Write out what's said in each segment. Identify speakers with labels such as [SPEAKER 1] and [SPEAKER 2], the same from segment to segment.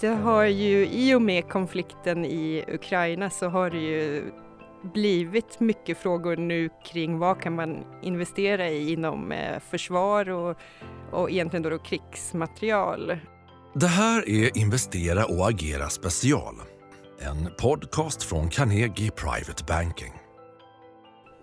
[SPEAKER 1] Det har ju i och med konflikten i Ukraina så har det ju blivit mycket frågor nu kring vad kan man investera i inom eh, försvar och, och egentligen då, då krigsmaterial.
[SPEAKER 2] Det här är Investera och agera special. En podcast från Carnegie Private Banking.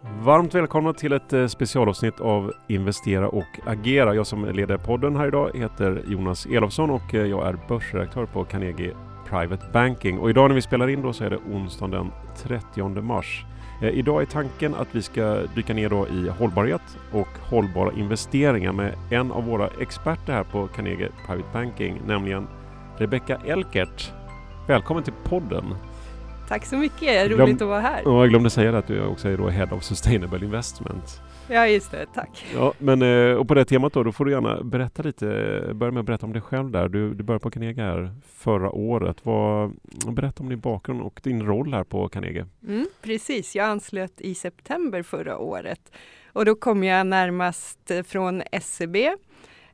[SPEAKER 3] Varmt välkomna till ett eh, specialavsnitt av Investera och agera. Jag som leder podden här idag heter Jonas Elofsson och eh, jag är börsredaktör på Carnegie Private Banking. Och idag när vi spelar in då så är det onsdagen den 30 mars. Eh, idag är tanken att vi ska dyka ner då i hållbarhet och hållbara investeringar med en av våra experter här på Carnegie Private Banking, nämligen Rebecca Elkert. Välkommen till podden!
[SPEAKER 1] Tack så mycket, roligt Glöm, att vara här.
[SPEAKER 3] jag glömde säga att du också är då Head of Sustainable Investment.
[SPEAKER 1] Ja just det, tack.
[SPEAKER 3] Ja, men, eh, och på det temat då, då får du gärna berätta lite, börja med att berätta om dig själv där. Du, du började på Carnegie här förra året. Vad, berätta om din bakgrund och din roll här på Carnegie.
[SPEAKER 1] Mm, precis, jag anslöt i september förra året och då kom jag närmast från SEB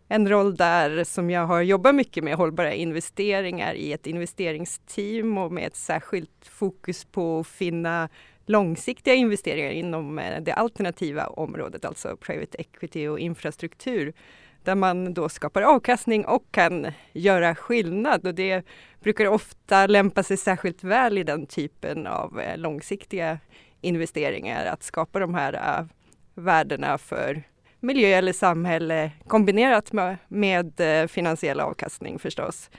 [SPEAKER 1] en roll där som jag har jobbat mycket med hållbara investeringar i ett investeringsteam och med ett särskilt fokus på att finna långsiktiga investeringar inom eh, det alternativa området, alltså private equity och infrastruktur där man då skapar avkastning och kan göra skillnad. Och det brukar ofta lämpa sig särskilt väl i den typen av eh, långsiktiga investeringar, att skapa de här eh, värdena för miljö eller samhälle kombinerat med, med eh, finansiell avkastning förstås.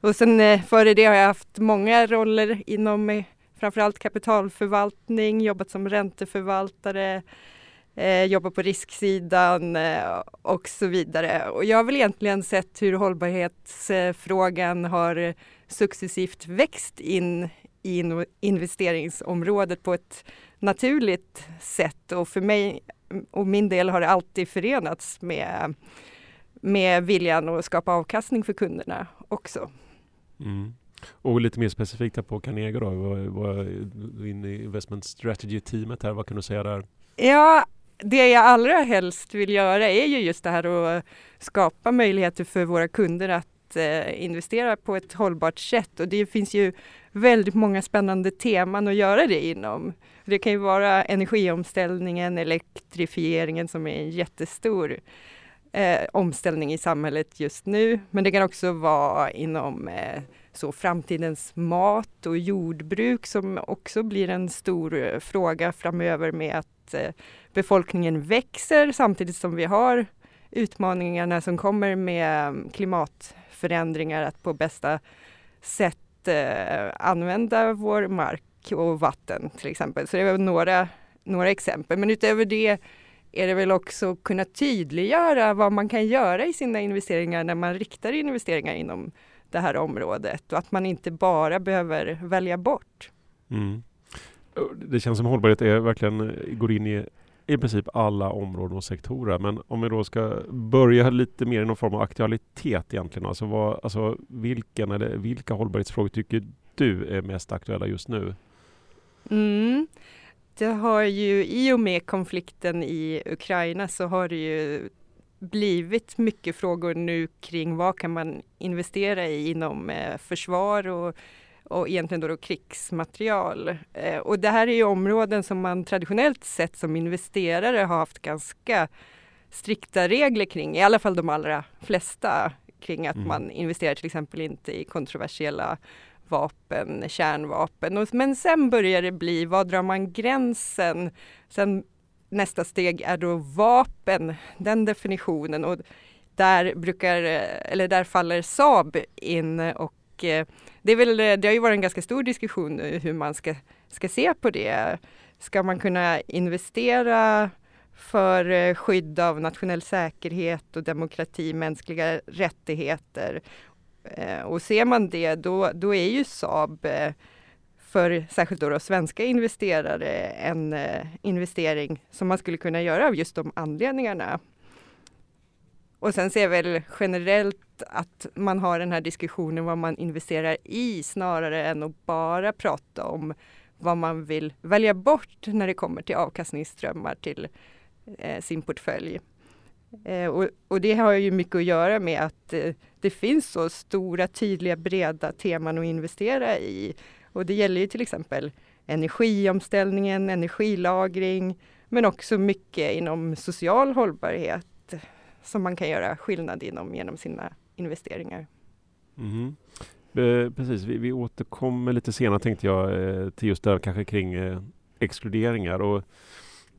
[SPEAKER 1] Och sen eh, före det har jag haft många roller inom eh, framförallt kapitalförvaltning, jobbat som ränteförvaltare, eh, jobbat på risksidan eh, och så vidare. Och jag har väl egentligen sett hur hållbarhetsfrågan har successivt växt in i investeringsområdet på ett naturligt sätt och för mig och min del har det alltid förenats med, med viljan att skapa avkastning för kunderna också.
[SPEAKER 3] Mm. Och lite mer specifikt på Carnegie då, vad, vad, in i investment strategy-teamet här, vad kan du säga där?
[SPEAKER 1] Ja, det jag allra helst vill göra är ju just det här att skapa möjligheter för våra kunder att eh, investera på ett hållbart sätt och det finns ju väldigt många spännande teman att göra det inom. Det kan ju vara energiomställningen, elektrifieringen som är en jättestor eh, omställning i samhället just nu. Men det kan också vara inom eh, så framtidens mat och jordbruk som också blir en stor eh, fråga framöver med att eh, befolkningen växer samtidigt som vi har utmaningarna som kommer med mm, klimatförändringar, att på bästa sätt eh, använda vår mark och vatten till exempel. Så det är några, några exempel. Men utöver det är det väl också kunna tydliggöra vad man kan göra i sina investeringar när man riktar investeringar inom det här området och att man inte bara behöver välja bort.
[SPEAKER 3] Mm. Det känns som hållbarhet är verkligen eh, går in i i princip alla områden och sektorer. Men om vi då ska börja lite mer i någon form av aktualitet egentligen. Alltså, vad, alltså vilken eller vilka hållbarhetsfrågor tycker du är mest aktuella just nu?
[SPEAKER 1] Mm. Det har ju i och med konflikten i Ukraina så har det ju blivit mycket frågor nu kring vad kan man investera i inom eh, försvar och, och egentligen då, då krigsmaterial. Eh, och det här är ju områden som man traditionellt sett som investerare har haft ganska strikta regler kring, i alla fall de allra flesta kring att mm. man investerar till exempel inte i kontroversiella vapen, kärnvapen. Men sen börjar det bli, vad drar man gränsen? Sen nästa steg är då vapen, den definitionen. Och där, brukar, eller där faller Saab in och och eh, det, är väl, eh, det har ju varit en ganska stor diskussion hur man ska, ska se på det. Ska man kunna investera för eh, skydd av nationell säkerhet och demokrati, mänskliga rättigheter? Och ser man det, då, då är ju Saab för särskilt då, då svenska investerare en eh, investering som man skulle kunna göra av just de anledningarna. Och sen ser jag väl generellt att man har den här diskussionen vad man investerar i snarare än att bara prata om vad man vill välja bort när det kommer till avkastningsströmmar till eh, sin portfölj. Eh, och, och, det har ju mycket att göra med att eh, det finns så stora, tydliga, breda teman att investera i. Och det gäller ju till exempel energiomställningen, energilagring, men också mycket inom social hållbarhet som man kan göra skillnad inom genom sina investeringar.
[SPEAKER 3] Mm. Precis, vi, vi återkommer lite senare tänkte jag eh, till just det här kanske kring eh, exkluderingar. Och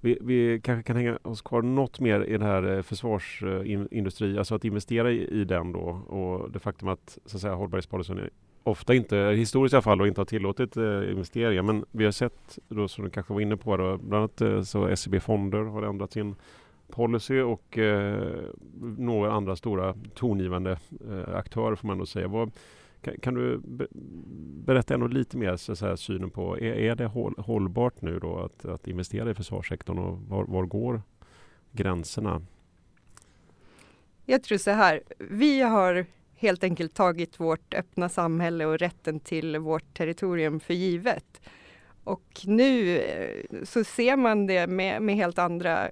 [SPEAKER 3] vi, vi, kanske kan hänga oss kvar något mer i den här eh, försvarsindustrin, försvarsindustri, eh, alltså att investera i, i den då och det faktum att, så att säga, hållbarhetspolicyn ofta inte, historiskt i alla fall, och inte har tillåtit eh, investeringar. Men vi har sett, då, som du kanske var inne på, då, bland annat eh, så SEB Fonder har ändrat sin policy och eh, några andra stora tongivande eh, aktörer får man nog säga. Vad, kan, kan, du be, berätta ännu lite mer så, så här, synen på, är, är det håll, hållbart nu då att, att investera i försvarssektorn och var, var går gränserna?
[SPEAKER 1] Jag tror så här, vi har helt enkelt tagit vårt öppna samhälle och rätten till vårt territorium för givet. Och nu eh, så ser man det med, med helt andra,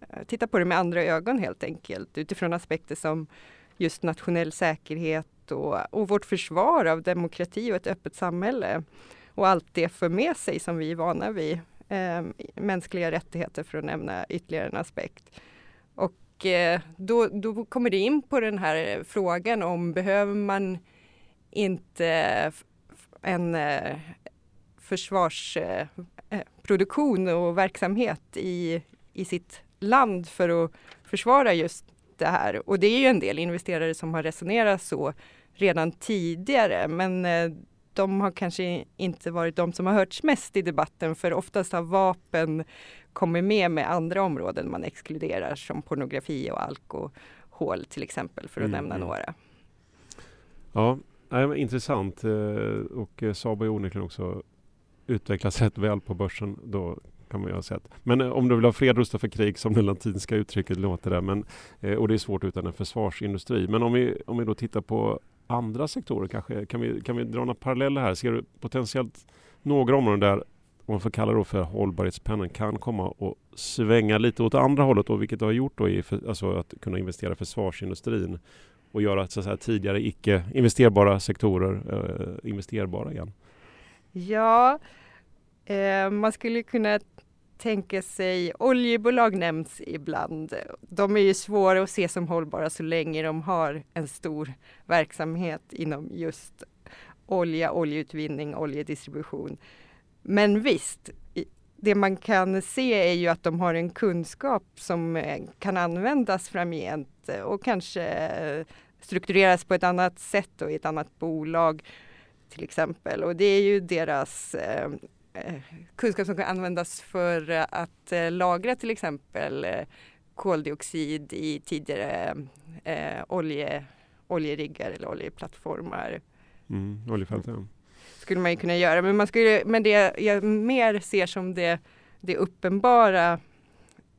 [SPEAKER 1] Eh, titta på det med andra ögon helt enkelt utifrån aspekter som just nationell säkerhet och, och vårt försvar av demokrati och ett öppet samhälle. Och allt det för med sig som vi är vana vid. Eh, mänskliga rättigheter för att nämna ytterligare en aspekt. Och eh, då, då kommer det in på den här frågan om behöver man inte en eh, försvarsproduktion eh, eh, och verksamhet i, i sitt land för att försvara just det här. Och det är ju en del investerare som har resonerat så redan tidigare men de har kanske inte varit de som har hörts mest i debatten för oftast har vapen kommit med med andra områden man exkluderar som pornografi och alkohol till exempel för att mm. nämna mm. några.
[SPEAKER 3] Ja, nej, intressant eh, och eh, Saab har onekligen också utvecklats rätt väl på börsen då kan man ju ha sett. Men eh, om du vill ha fred rusta för krig som det latinska uttrycket låter det. Men, eh, och det är svårt utan en försvarsindustri. Men om vi, om vi då tittar på andra sektorer kanske? Kan vi, kan vi dra några paralleller här? Ser du potentiellt några områden där om man får kalla det för hållbarhetspennan kan komma och svänga lite åt andra hållet och vilket det har gjort då i för, alltså att kunna investera i försvarsindustrin och göra så att säga, tidigare icke investerbara sektorer eh, investerbara igen?
[SPEAKER 1] Ja, eh, man skulle kunna tänka sig, oljebolag nämns ibland. De är ju svåra att se som hållbara så länge de har en stor verksamhet inom just olja, oljeutvinning, oljedistribution. Men visst, det man kan se är ju att de har en kunskap som eh, kan användas framgent och kanske eh, struktureras på ett annat sätt och i ett annat bolag till exempel. Och det är ju deras Eh, kunskap som kan användas för att eh, lagra till exempel eh, koldioxid i tidigare eh, olje, oljeriggar eller oljeplattformar.
[SPEAKER 3] Mm, oljefält, ja.
[SPEAKER 1] Skulle man ju kunna göra, men, man skulle, men det jag mer ser som det, det uppenbara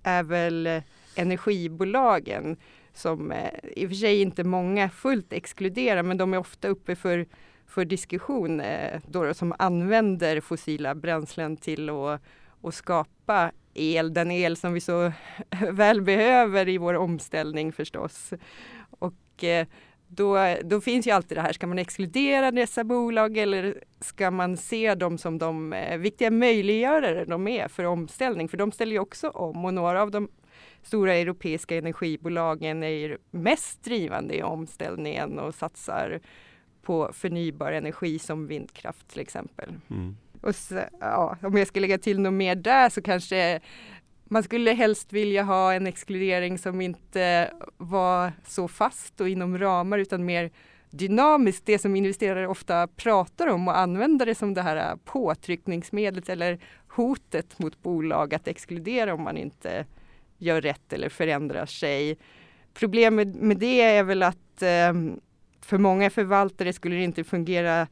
[SPEAKER 1] är väl energibolagen som eh, i och för sig inte många fullt exkluderar, men de är ofta uppe för för diskussion eh, då, som använder fossila bränslen till att, att skapa el, den el som vi så väl behöver i vår omställning förstås. Och eh, då, då finns ju alltid det här, ska man exkludera dessa bolag eller ska man se dem som de eh, viktiga möjliggörare de är för omställning? För de ställer ju också om och några av de stora europeiska energibolagen är mest drivande i omställningen och satsar på förnybar energi som vindkraft till exempel. Mm. Och så, ja, om jag ska lägga till något mer där så kanske man skulle helst vilja ha en exkludering som inte var så fast och inom ramar utan mer dynamiskt, det som investerare ofta pratar om och använder det som det här påtryckningsmedlet eller hotet mot bolag att exkludera om man inte gör rätt eller förändrar sig. Problemet med det är väl att eh, för många förvaltare skulle det inte fungera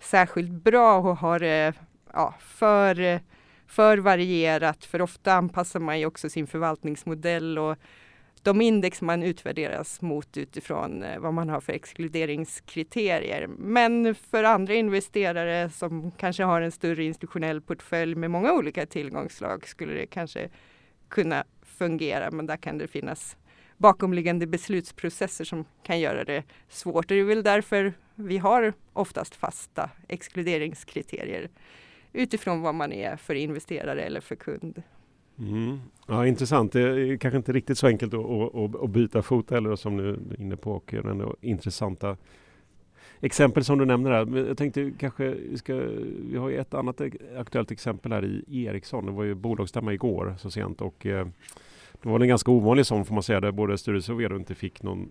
[SPEAKER 1] särskilt bra att ha det ja, för, för varierat, för ofta anpassar man ju också sin förvaltningsmodell och de index man utvärderas mot utifrån eh, vad man har för exkluderingskriterier. Men för andra investerare som kanske har en större institutionell portfölj med många olika tillgångsslag skulle det kanske kunna fungera, men där kan det finnas bakomliggande beslutsprocesser som kan göra det svårt. Det är väl därför vi har oftast fasta exkluderingskriterier utifrån vad man är för investerare eller för kund.
[SPEAKER 3] Mm. Ja, intressant. Det är kanske inte riktigt så enkelt att, att, att byta fot heller som du är inne på och ändå intressanta exempel som du nämner här. Jag tänkte kanske, vi, ska, vi har ju ett annat aktuellt exempel här i Ericsson. Det var ju bolagsstämma igår så sent och eh, det var en ganska ovanlig sån får man säga där både styrelse och vd inte fick någon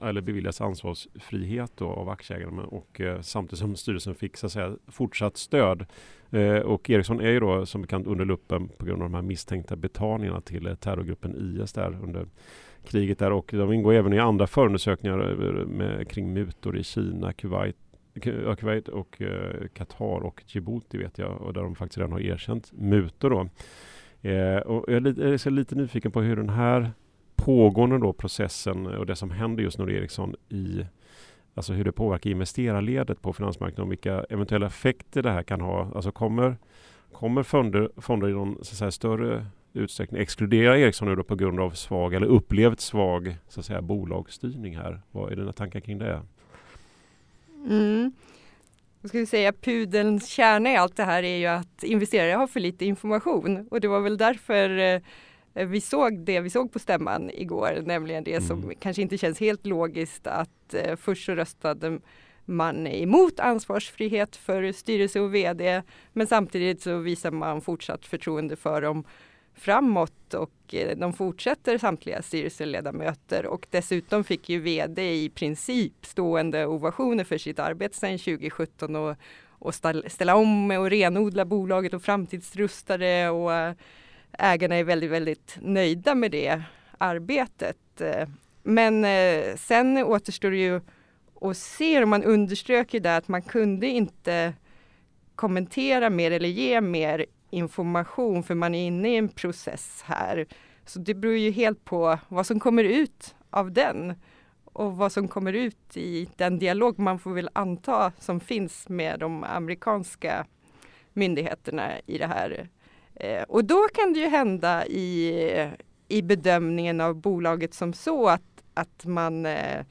[SPEAKER 3] eller beviljas ansvarsfrihet då, av aktieägarna och eh, samtidigt som styrelsen fick så att säga, fortsatt stöd. Eh, och Ericsson är ju då som bekant under luppen på grund av de här misstänkta betalningarna till eh, terrorgruppen IS där under kriget där och de ingår även i andra förundersökningar eh, med, kring mutor i Kina, Kuwait, Kuwait och eh, Qatar och Djibouti vet jag och där de faktiskt redan har erkänt mutor då. Eh, och jag är lite, jag är lite nyfiken på hur den här pågående då processen eh, och det som händer just nu Eriksson i Alltså hur det påverkar investerarledet på finansmarknaden och vilka eventuella effekter det här kan ha. Alltså kommer, kommer fonder, fonder i någon så säga, större utsträckning exkludera Ericsson nu då på grund av svag eller upplevt svag så att säga, bolagsstyrning här? Vad är dina tankar kring det?
[SPEAKER 1] Mm. Jag skulle säga pudelns kärna i allt det här är ju att investerare har för lite information och det var väl därför eh, vi såg det vi såg på stämman igår, nämligen det som mm. kanske inte känns helt logiskt att eh, först så röstade man emot ansvarsfrihet för styrelse och vd men samtidigt så visar man fortsatt förtroende för dem framåt och eh, de fortsätter samtliga styrelseledamöter och dessutom fick ju vd i princip stående ovationer för sitt arbete sedan 2017 och, och ställa om och renodla bolaget och framtidsrusta det och eh, ägarna är väldigt, väldigt nöjda med det arbetet. Eh, men sen återstår det ju att se, och man underströk ju där att man kunde inte kommentera mer eller ge mer information för man är inne i en process här. Så det beror ju helt på vad som kommer ut av den och vad som kommer ut i den dialog man får väl anta som finns med de amerikanska myndigheterna i det här. Eh, och då kan det ju hända i, i bedömningen av bolaget som så att, att man eh,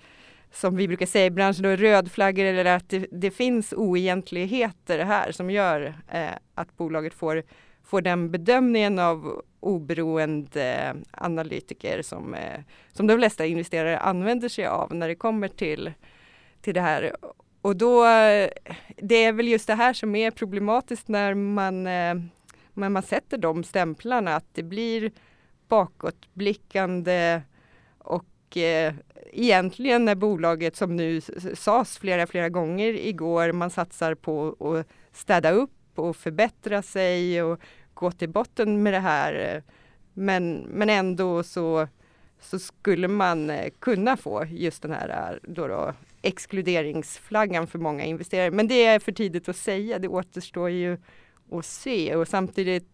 [SPEAKER 1] som vi brukar säga i branschen, då, rödflaggor eller att det, det finns oegentligheter här som gör eh, att bolaget får, får den bedömningen av oberoende analytiker som, eh, som de flesta investerare använder sig av när det kommer till, till det här. Och då, eh, det är väl just det här som är problematiskt när man, eh, när man sätter de stämplarna, att det blir bakåtblickande och eh, egentligen när bolaget som nu sades flera, flera gånger igår, man satsar på att städa upp och förbättra sig och gå till botten med det här. Men, men ändå så, så skulle man eh, kunna få just den här eh, då då, exkluderingsflaggan för många investerare. Men det är för tidigt att säga, det återstår ju att se och samtidigt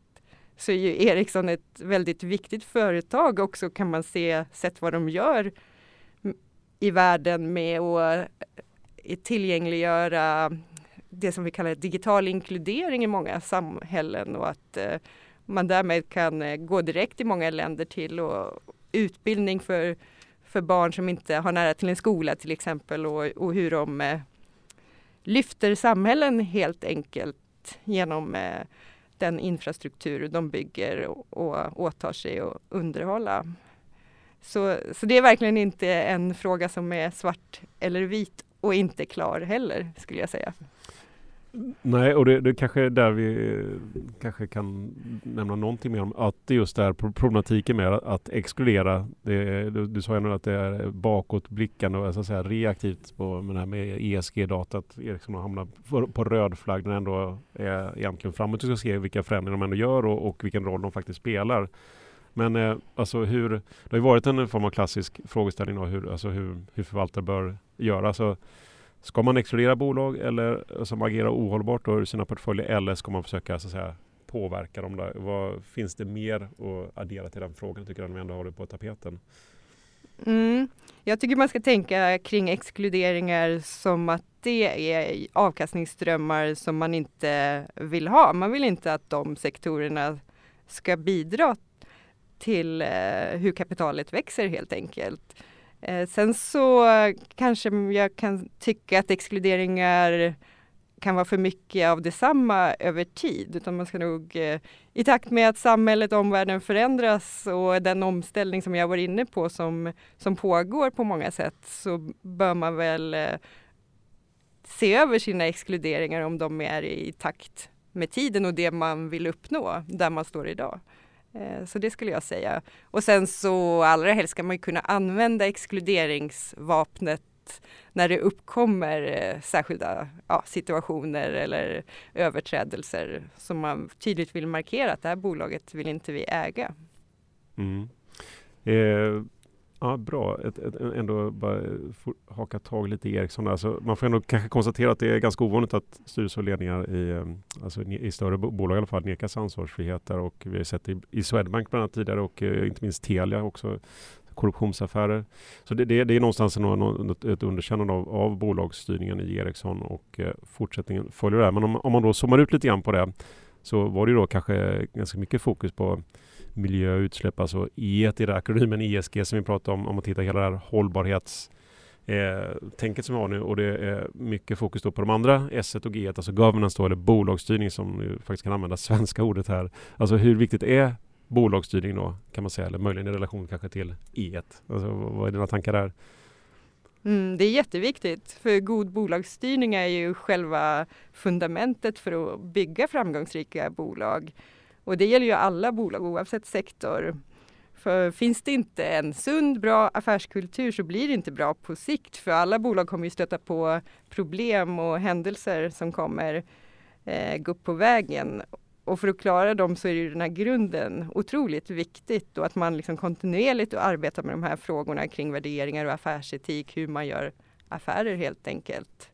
[SPEAKER 1] så är ju Ericsson ett väldigt viktigt företag också kan man se, sett vad de gör i världen med att eh, tillgängliggöra det som vi kallar digital inkludering i många samhällen och att eh, man därmed kan eh, gå direkt i många länder till och utbildning för, för barn som inte har nära till en skola till exempel och, och hur de eh, lyfter samhällen helt enkelt genom den infrastruktur de bygger och, och åtar sig att underhålla. Så, så det är verkligen inte en fråga som är svart eller vit och inte klar heller skulle jag säga.
[SPEAKER 3] Nej, och det, det kanske är där vi eh, kanske kan nämna någonting mer om att det just är problematiken med att exkludera. Det, du, du sa ju nu att det är bakåtblickande och så att säga reaktivt på med det här med ESG-datat. Ericsson har hamnat på röd flagg när ändå är egentligen framåt. Du ska se vilka förändringar de ändå gör och, och vilken roll de faktiskt spelar. Men eh, alltså hur, det har ju varit en form av klassisk frågeställning då, hur, alltså hur, hur förvaltare bör göra. Alltså, Ska man exkludera bolag eller, eh, som agerar ohållbart ur sina portföljer eller ska man försöka så att säga, påverka dem? Där? Vad, finns det mer att addera till den frågan tycker jag när vi ändå har det på tapeten?
[SPEAKER 1] Mm. Jag tycker man ska tänka kring exkluderingar som att det är avkastningsströmmar som man inte vill ha. Man vill inte att de sektorerna ska bidra till eh, hur kapitalet växer helt enkelt. Eh, sen så kanske jag kan tycka att exkluderingar kan vara för mycket av detsamma över tid, utan man ska nog eh, i takt med att samhället och omvärlden förändras och den omställning som jag var inne på som, som pågår på många sätt så bör man väl eh, se över sina exkluderingar om de är i takt med tiden och det man vill uppnå där man står idag. Eh, så det skulle jag säga. Och sen så allra helst ska man ju kunna använda exkluderingsvapnet när det uppkommer eh, särskilda ja, situationer eller överträdelser som man tydligt vill markera att det här bolaget vill inte vi äga.
[SPEAKER 3] Mm. Eh, Ja, bra. Ett, ett, ändå bara eh, haka tag lite i Ericsson. Alltså, man får ändå kanske konstatera att det är ganska ovanligt att styrelser och ledningar i, eh, alltså i större bolag i alla fall nekas ansvarsfrihet och vi har sett det i, i Swedbank bland annat tidigare och eh, inte minst Telia också korruptionsaffärer. Så det, det, det är någonstans något, ett underkännande av, av bolagsstyrningen i Ericsson och eh, fortsättningen följer det. Men om, om man då zoomar ut lite grann på det så var det då kanske ganska mycket fokus på miljö och utsläpp, alltså E i akronymen ESG som vi pratar om, om man tittar hela det här hållbarhets eh, tänket som vi har nu och det är mycket fokus då på de andra S och G, alltså governance då, eller bolagsstyrning som vi faktiskt kan använda svenska ordet här. Alltså hur viktigt är bolagsstyrning då kan man säga, eller möjligen i relation kanske till E. Alltså, vad är dina tankar där?
[SPEAKER 1] Mm, det är jätteviktigt, för god bolagsstyrning är ju själva fundamentet för att bygga framgångsrika bolag. Och det gäller ju alla bolag oavsett sektor. För finns det inte en sund, bra affärskultur så blir det inte bra på sikt. För alla bolag kommer ju stöta på problem och händelser som kommer eh, gå upp på vägen. Och för att klara dem så är ju den här grunden otroligt viktigt och att man liksom kontinuerligt arbetar med de här frågorna kring värderingar och affärsetik, hur man gör affärer helt enkelt.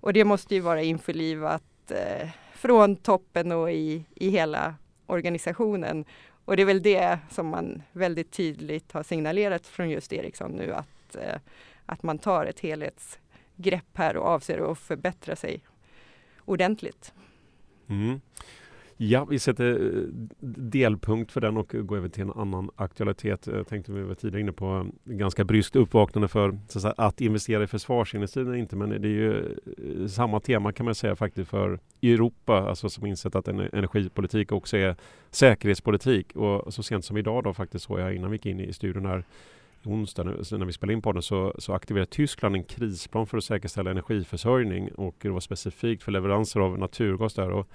[SPEAKER 1] Och det måste ju vara införlivat eh, från toppen och i, i hela organisationen. Och det är väl det som man väldigt tydligt har signalerat från just Ericsson nu att, eh, att man tar ett helhetsgrepp här och avser att förbättra sig ordentligt.
[SPEAKER 3] Mm. Ja, vi sätter eh, delpunkt för den och går över till en annan aktualitet. Jag tänkte vi var tidigare inne på eh, ganska bryskt uppvaknande för att, säga, att investera i försvarsindustrin inte, men det är ju eh, samma tema kan man säga faktiskt för Europa, alltså som insett att energipolitik också är säkerhetspolitik. Och så sent som idag då faktiskt såg jag innan vi gick in i studion här onsdag när vi spelade in podden så, så aktiverade Tyskland en krisplan för att säkerställa energiförsörjning och det var specifikt för leveranser av naturgas där. Och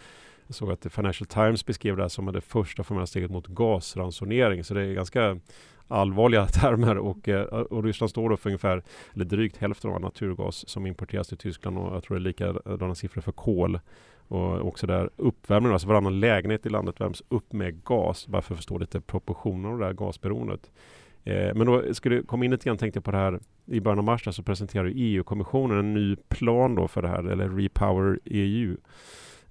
[SPEAKER 3] jag såg att Financial Times beskrev det här som det första formella steget mot gasransonering. Så det är ganska allvarliga termer och, eh, och Ryssland står då för ungefär, eller drygt hälften av naturgas som importeras till Tyskland och jag tror det är likadana siffror för kol. Och också där uppvärmning, alltså varannan lägenhet i landet värms upp med gas, bara för att förstå lite proportioner av det här gasberoendet. Eh, men då skulle komma in lite grann tänkte jag på det här i början av mars så presenterade EU-kommissionen en ny plan då för det här, eller Repower EU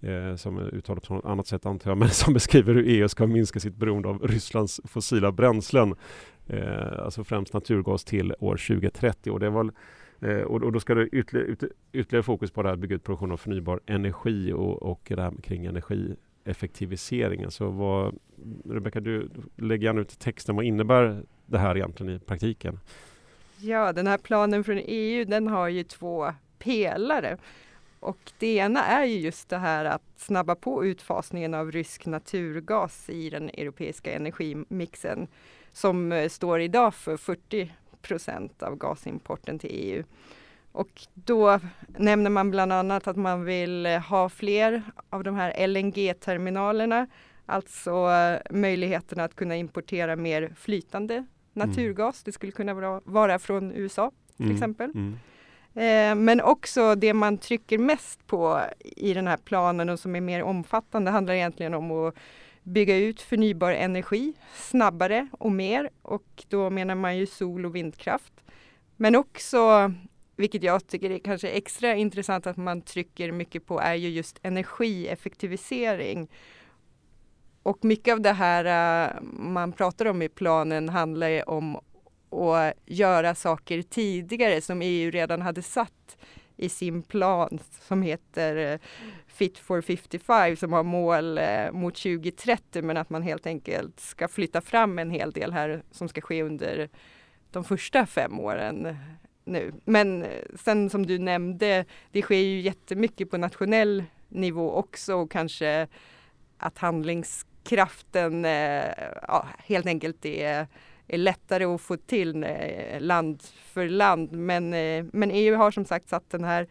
[SPEAKER 3] eh, som är uttalat på något annat sätt antar jag, men som beskriver hur EU ska minska sitt beroende av Rysslands fossila bränslen. Eh, alltså främst naturgas till år 2030. Och, det var, eh, och, då ska det ytterligare, ytterligare fokus på det här bygga ut produktion av förnybar energi och, och det här kring energieffektiviseringen. Så vad, Rebecka, du lägger gärna ut texten. Vad innebär det här egentligen i praktiken?
[SPEAKER 1] Ja, den här planen från EU den har ju två pelare. Och det ena är ju just det här att snabba på utfasningen av rysk naturgas i den europeiska energimixen som eh, står idag för 40 procent av gasimporten till EU. Och då nämner man bland annat att man vill eh, ha fler av de här LNG-terminalerna, alltså eh, möjligheten att kunna importera mer flytande mm. naturgas. Mm. Det skulle kunna vara, vara från USA till mm. exempel. Mm. Eh, men också det man trycker mest på i den här planen och som är mer omfattande handlar egentligen om att bygga ut förnybar energi snabbare och mer och då menar man ju sol och vindkraft. Men också, vilket jag tycker är kanske extra intressant att man trycker mycket på, är ju just energieffektivisering. Och mycket av det här eh, man pratar om i planen handlar om och göra saker tidigare som EU redan hade satt i sin plan som heter eh, Fit for 55 som har mål eh, mot 2030 men att man helt enkelt ska flytta fram en hel del här som ska ske under de första fem åren nu. Men eh, sen som du nämnde, det sker ju jättemycket på nationell nivå också och kanske att handlingskraften ja, helt enkelt är, är lättare att få till eh, land för land. Men, men EU har som sagt satt den här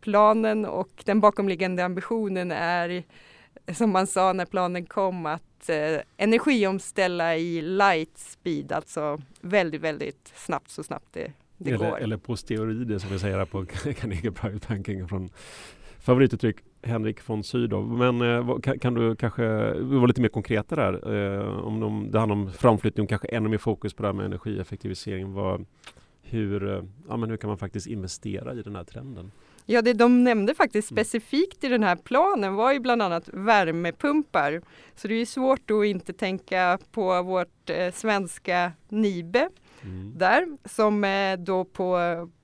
[SPEAKER 1] planen och den bakomliggande ambitionen är som man sa när planen kom att eh, energiomställa i light speed, alltså väldigt, väldigt snabbt så snabbt det, det
[SPEAKER 3] eller,
[SPEAKER 1] går.
[SPEAKER 3] Eller på steroider som vi säger här på Carnegie Private Banking från favorituttryck Henrik von Sydow. Men eh, kan, kan, du kanske vara lite mer konkreta där? Eh, om de, det handlar om framflyttning och kanske ännu mer fokus på det här med energieffektivisering. Vad, hur, eh, ja, men hur kan man faktiskt investera i den här trenden?
[SPEAKER 1] Ja, det de nämnde faktiskt
[SPEAKER 3] Mm.
[SPEAKER 1] specifikt i den här planen var ju bland annat värmepumpar. Så det är ju svårt att inte tänka på vårt eh, svenska Nibe
[SPEAKER 3] Mm.
[SPEAKER 1] där som eh, då på,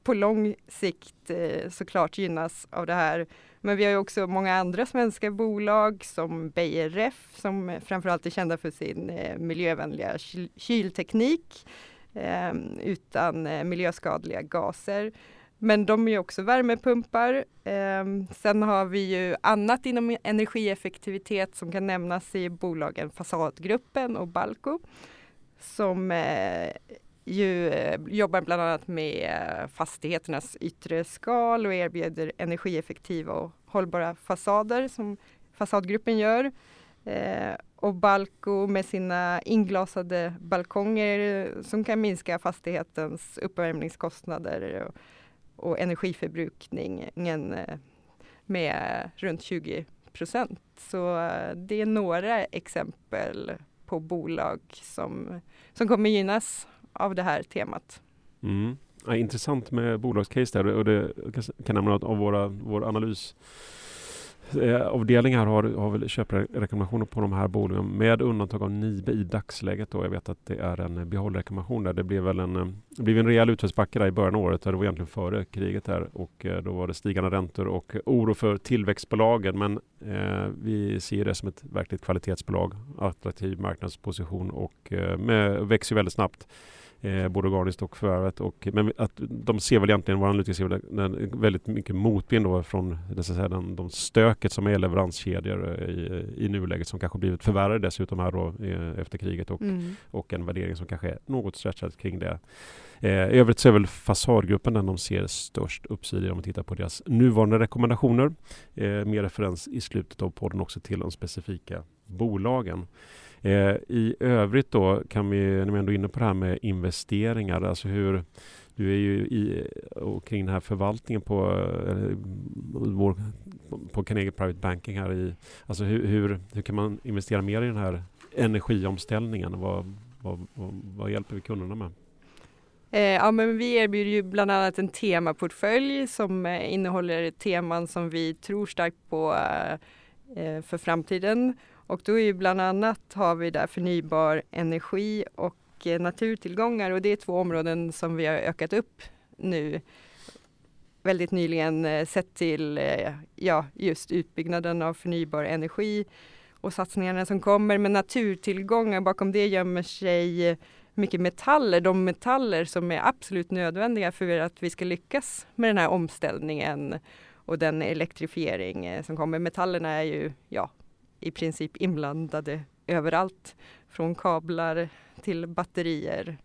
[SPEAKER 1] på lång sikt eh, såklart gynnas av det här. Men vi har ju också många andra svenska bolag som Beijer Ref som framförallt är kända för sin eh, miljövänliga kyl kylteknik ehm, utan eh, miljöskadliga gaser. Men de är ju också värmepumpar. Ehm, sen har vi ju annat inom energieffektivitet som kan nämnas i bolagen Fasadgruppen och Balco som eh, ju eh, jobbar bland annat med eh, fastigheternas yttre skal och erbjuder energieffektiva och hållbara fasader som Fasadgruppen gör. Eh, och Balco med sina inglasade balkonger eh, som kan minska fastighetens uppvärmningskostnader och, och energiförbrukningen med runt 20 procent. Så det är några exempel på bolag som, som kommer gynnas av det här temat.
[SPEAKER 3] Mm. Ja, intressant med bolagscase där och det jag kan nämna att av våra, vår analys eh, avdelning här har, har väl köprekommendationer på de här bolagen med undantag av Nibe i dagsläget. Då. Jag vet att det är en behållrekommendation där. Det blev väl en, eh, det blev en rejäl utförsbacke där i början av året. Det var egentligen före kriget där och eh, då var det stigande räntor och oro för tillväxtbolagen. Men eh, vi ser det som ett verkligt kvalitetsbolag, attraktiv marknadsposition och eh, med, växer väldigt snabbt. Eh, både organiskt och förvärvet. Och, men att de ser väl egentligen, våra analytiker ser väl den, väldigt mycket motvind då från det så att säga, den, de stöket som är leveranskedjor eh, i, i nuläget som kanske blivit förvärrade dessutom här då eh, efter kriget och,
[SPEAKER 1] Mm.
[SPEAKER 3] och en värdering som kanske är något stretchad kring det. Eh, I övrigt så är väl Fasadgruppen den de ser störst uppsida om man tittar på deras nuvarande rekommendationer. Eh, med referens i slutet av podden också till de specifika bolagen. Eh, I övrigt då kan vi, när vi ändå är inne på det här med investeringar, alltså hur du är ju i, och kring den här förvaltningen på, vår, på Carnegie Private Banking här i, alltså hur, hur, hur kan man investera mer i den här energiomställningen? Vad, vad, vad, vad hjälper vi kunderna med?
[SPEAKER 1] Eh, ja, men vi erbjuder ju bland annat en temaportfölj som eh, innehåller teman som vi tror starkt på eh, för framtiden. Och då är ju bland annat har vi där förnybar energi och eh, naturtillgångar och det är två områden som vi har ökat upp nu väldigt nyligen eh, sett till eh, ja, just utbyggnaden av förnybar energi och satsningarna som kommer. Men naturtillgångar, bakom det gömmer sig mycket metaller, de metaller som är absolut nödvändiga för att vi ska lyckas med den här omställningen och den elektrifiering som kommer. Metallerna är ju ja, i princip inblandade överallt, från kablar till batterier.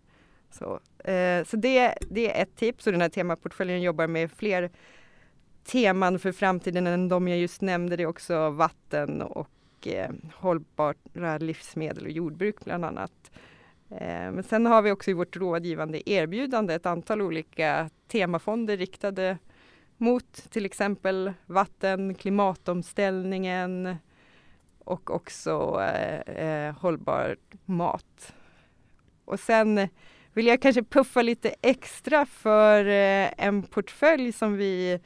[SPEAKER 1] Så, eh, så det, det är ett tips och den här temaportföljen jobbar med fler teman för framtiden än de jag just nämnde. Det är också vatten och eh, hållbara livsmedel och jordbruk bland annat. Eh, men sen har vi också i vårt rådgivande erbjudande ett antal olika temafonder riktade mot till exempel vatten, klimatomställningen och också eh, eh, hållbar mat. Och sen vill jag kanske puffa lite extra för eh, en portfölj som vi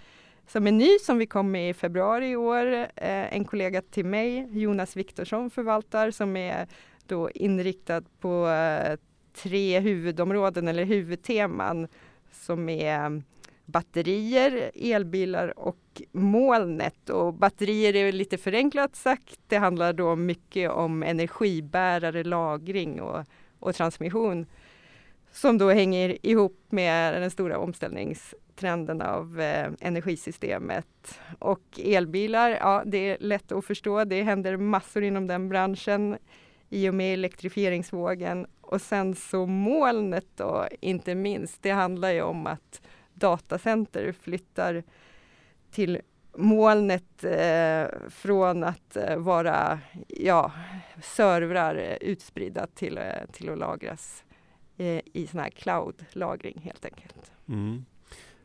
[SPEAKER 1] som är ny som vi kom med i februari i år. Eh, en kollega till mig, Jonas Viktorsson, förvaltar som är då inriktad på eh, tre huvudområden eller huvudteman som är batterier, elbilar och molnet. Och batterier är lite förenklat sagt. Det handlar då mycket om energibärare, lagring och, och transmission som då hänger ihop med den stora omställningstrenden av eh, energisystemet. Och elbilar, ja det är lätt att förstå. Det händer massor inom den branschen i och med elektrifieringsvågen. Och sen så molnet då, inte minst. Det handlar ju om att datacenter flyttar till molnet eh, från att eh, vara ja, servrar eh, utspridda till, eh, till att lagras eh, i sån här cloud-lagring helt enkelt. Mm.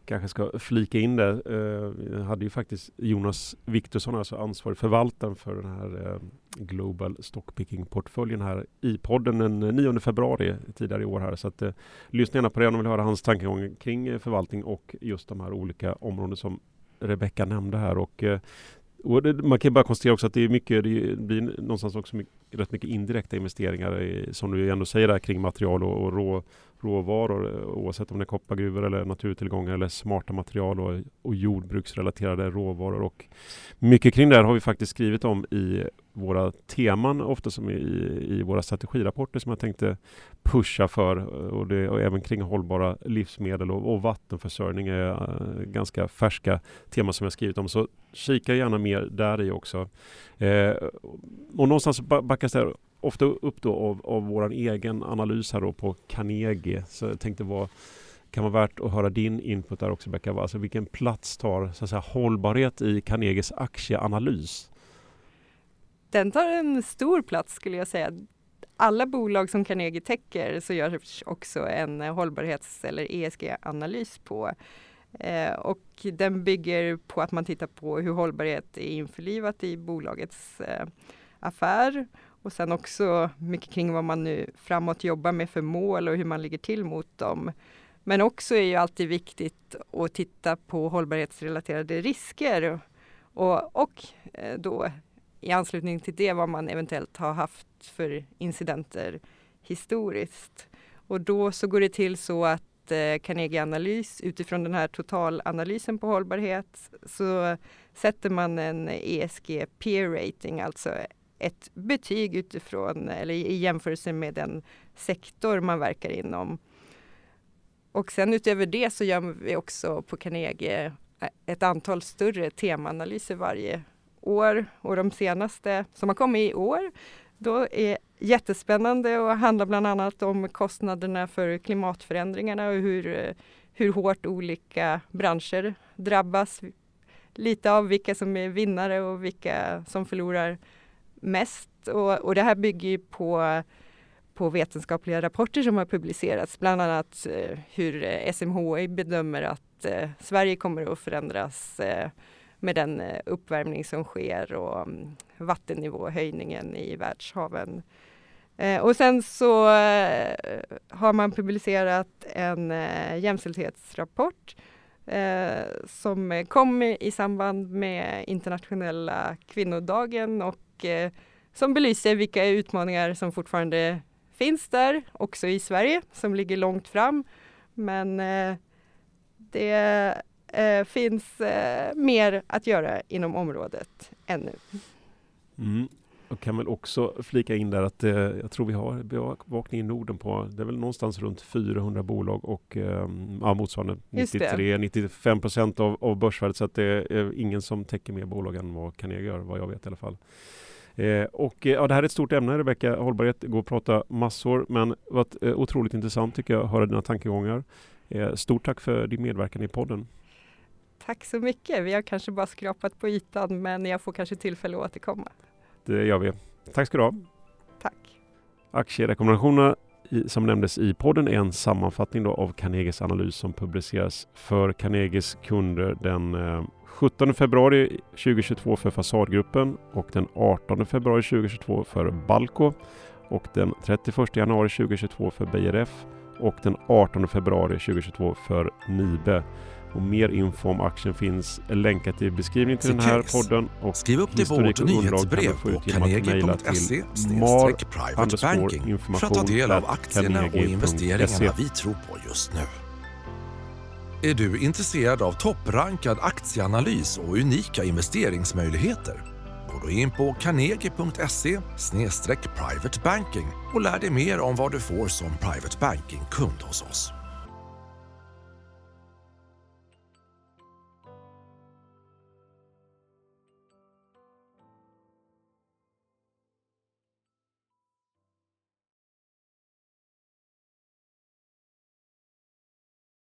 [SPEAKER 3] Kanske ska flika in det. Eh, hade ju faktiskt Jonas Viktorsson, alltså ansvarig förvaltaren för den här eh, Global Stockpicking-portföljen här i podden den eh, 9 februari tidigare i år här. Så att, eh, lyssna gärna på det om ni vill höra hans tankegångar kring eh, förvaltning och just de här olika områden som Rebecka nämnde här. Och, eh, och det, man kan bara konstatera också att det är mycket, det blir någonstans också mycket, rätt mycket indirekta investeringar i, som du ändå säger där kring material och, och rå, råvaror oavsett om det är koppargruvor eller naturtillgångar eller smarta material och, och jordbruksrelaterade råvaror. Och mycket kring det här har vi faktiskt skrivit om i våra teman, ofta som i, i våra strategirapporter som jag tänkte pusha för. Och, det, och även kring hållbara livsmedel och, och vattenförsörjning är eh, ganska färska teman som jag skrivit om. Så kika gärna mer där i också. Eh, och någonstans backas det ofta upp då av, av vår egen analys här då på Carnegie. Så jag tänkte vad kan vara värt att höra din input där också Becka. Alltså vilken plats tar så att säga, hållbarhet i Carnegies aktieanalys?
[SPEAKER 1] Den tar en stor plats skulle jag säga. Alla bolag som Carnegie täcker så görs också en hållbarhets eller ESG-analys på. Eh, och den bygger på att man tittar på hur hållbarhet är införlivat i bolagets eh, affär och sen också mycket kring vad man nu framåt jobbar med för mål och hur man ligger till mot dem. Men också är ju alltid viktigt att titta på hållbarhetsrelaterade risker och, och eh, då i anslutning till det vad man eventuellt har haft för incidenter historiskt. Och då så går det till så att eh, Carnegie Analys utifrån den här totalanalysen på hållbarhet så sätter man en ESG peer rating, alltså ett betyg utifrån eller i jämförelse med den sektor man verkar inom. Och sen utöver det så gör vi också på Carnegie eh, ett antal större temaanalyser varje år och de senaste som har kommit i år då är jättespännande och handlar bland annat om kostnaderna för klimatförändringarna och hur, hur hårt olika branscher drabbas. Lite av vilka som är vinnare och vilka som förlorar mest. Och, och det här bygger på, på vetenskapliga rapporter som har publicerats, bland annat eh, hur SMHI bedömer att eh, Sverige kommer att förändras eh, med den eh, uppvärmning som sker och mm, vattennivåhöjningen i världshaven. Eh, och sen så eh, har man publicerat en jämställdhetsrapport eh, som kom i samband med internationella kvinnodagen och eh, som belyser vilka utmaningar som fortfarande finns där, också i Sverige, som ligger långt fram. Men det eh, finns eh, mer att göra inom området ännu.
[SPEAKER 3] Mm. Och kan väl också flika in där att eh, jag tror vi har bevakning i Norden på, det är väl någonstans runt 400 bolag och eh, ja, motsvarande 93-95 procent av, av börsvärdet så att det är ingen som täcker mer bolag än vad Carnegie gör, vad jag vet i alla fall. Eh, och eh, ja, det här är ett stort ämne Rebecka, hållbarhet går att prata massor men det var eh, otroligt intressant tycker jag att höra dina tankegångar. Eh, stort tack för din medverkan i podden.
[SPEAKER 1] Tack så mycket. Vi har kanske bara skrapat på ytan men jag får kanske tillfälle att återkomma.
[SPEAKER 3] Det gör vi. Tack ska du ha.
[SPEAKER 1] Tack.
[SPEAKER 3] Aktierekommendationerna som nämndes i podden är en sammanfattning då av Carnegies analys som publiceras för Carnegies kunder den 17 eh, februari 2022 för Fasadgruppen och den 18 februari 2022 för Balco och den 31 januari 2022 för BRF och den 18 februari 2022 för Nibe. Och mer info om aktien finns länkat i beskrivningen till den här podden. Och
[SPEAKER 2] Skriv upp det på vårt nyhetsbrev på carnegie.se för att ta del av aktierna och investeringarna vi tror på just nu. Är du intresserad av topprankad aktieanalys och unika investeringsmöjligheter? Gå då in på carnegie.se privatebanking och lär dig mer om vad du får som private banking-kund hos oss.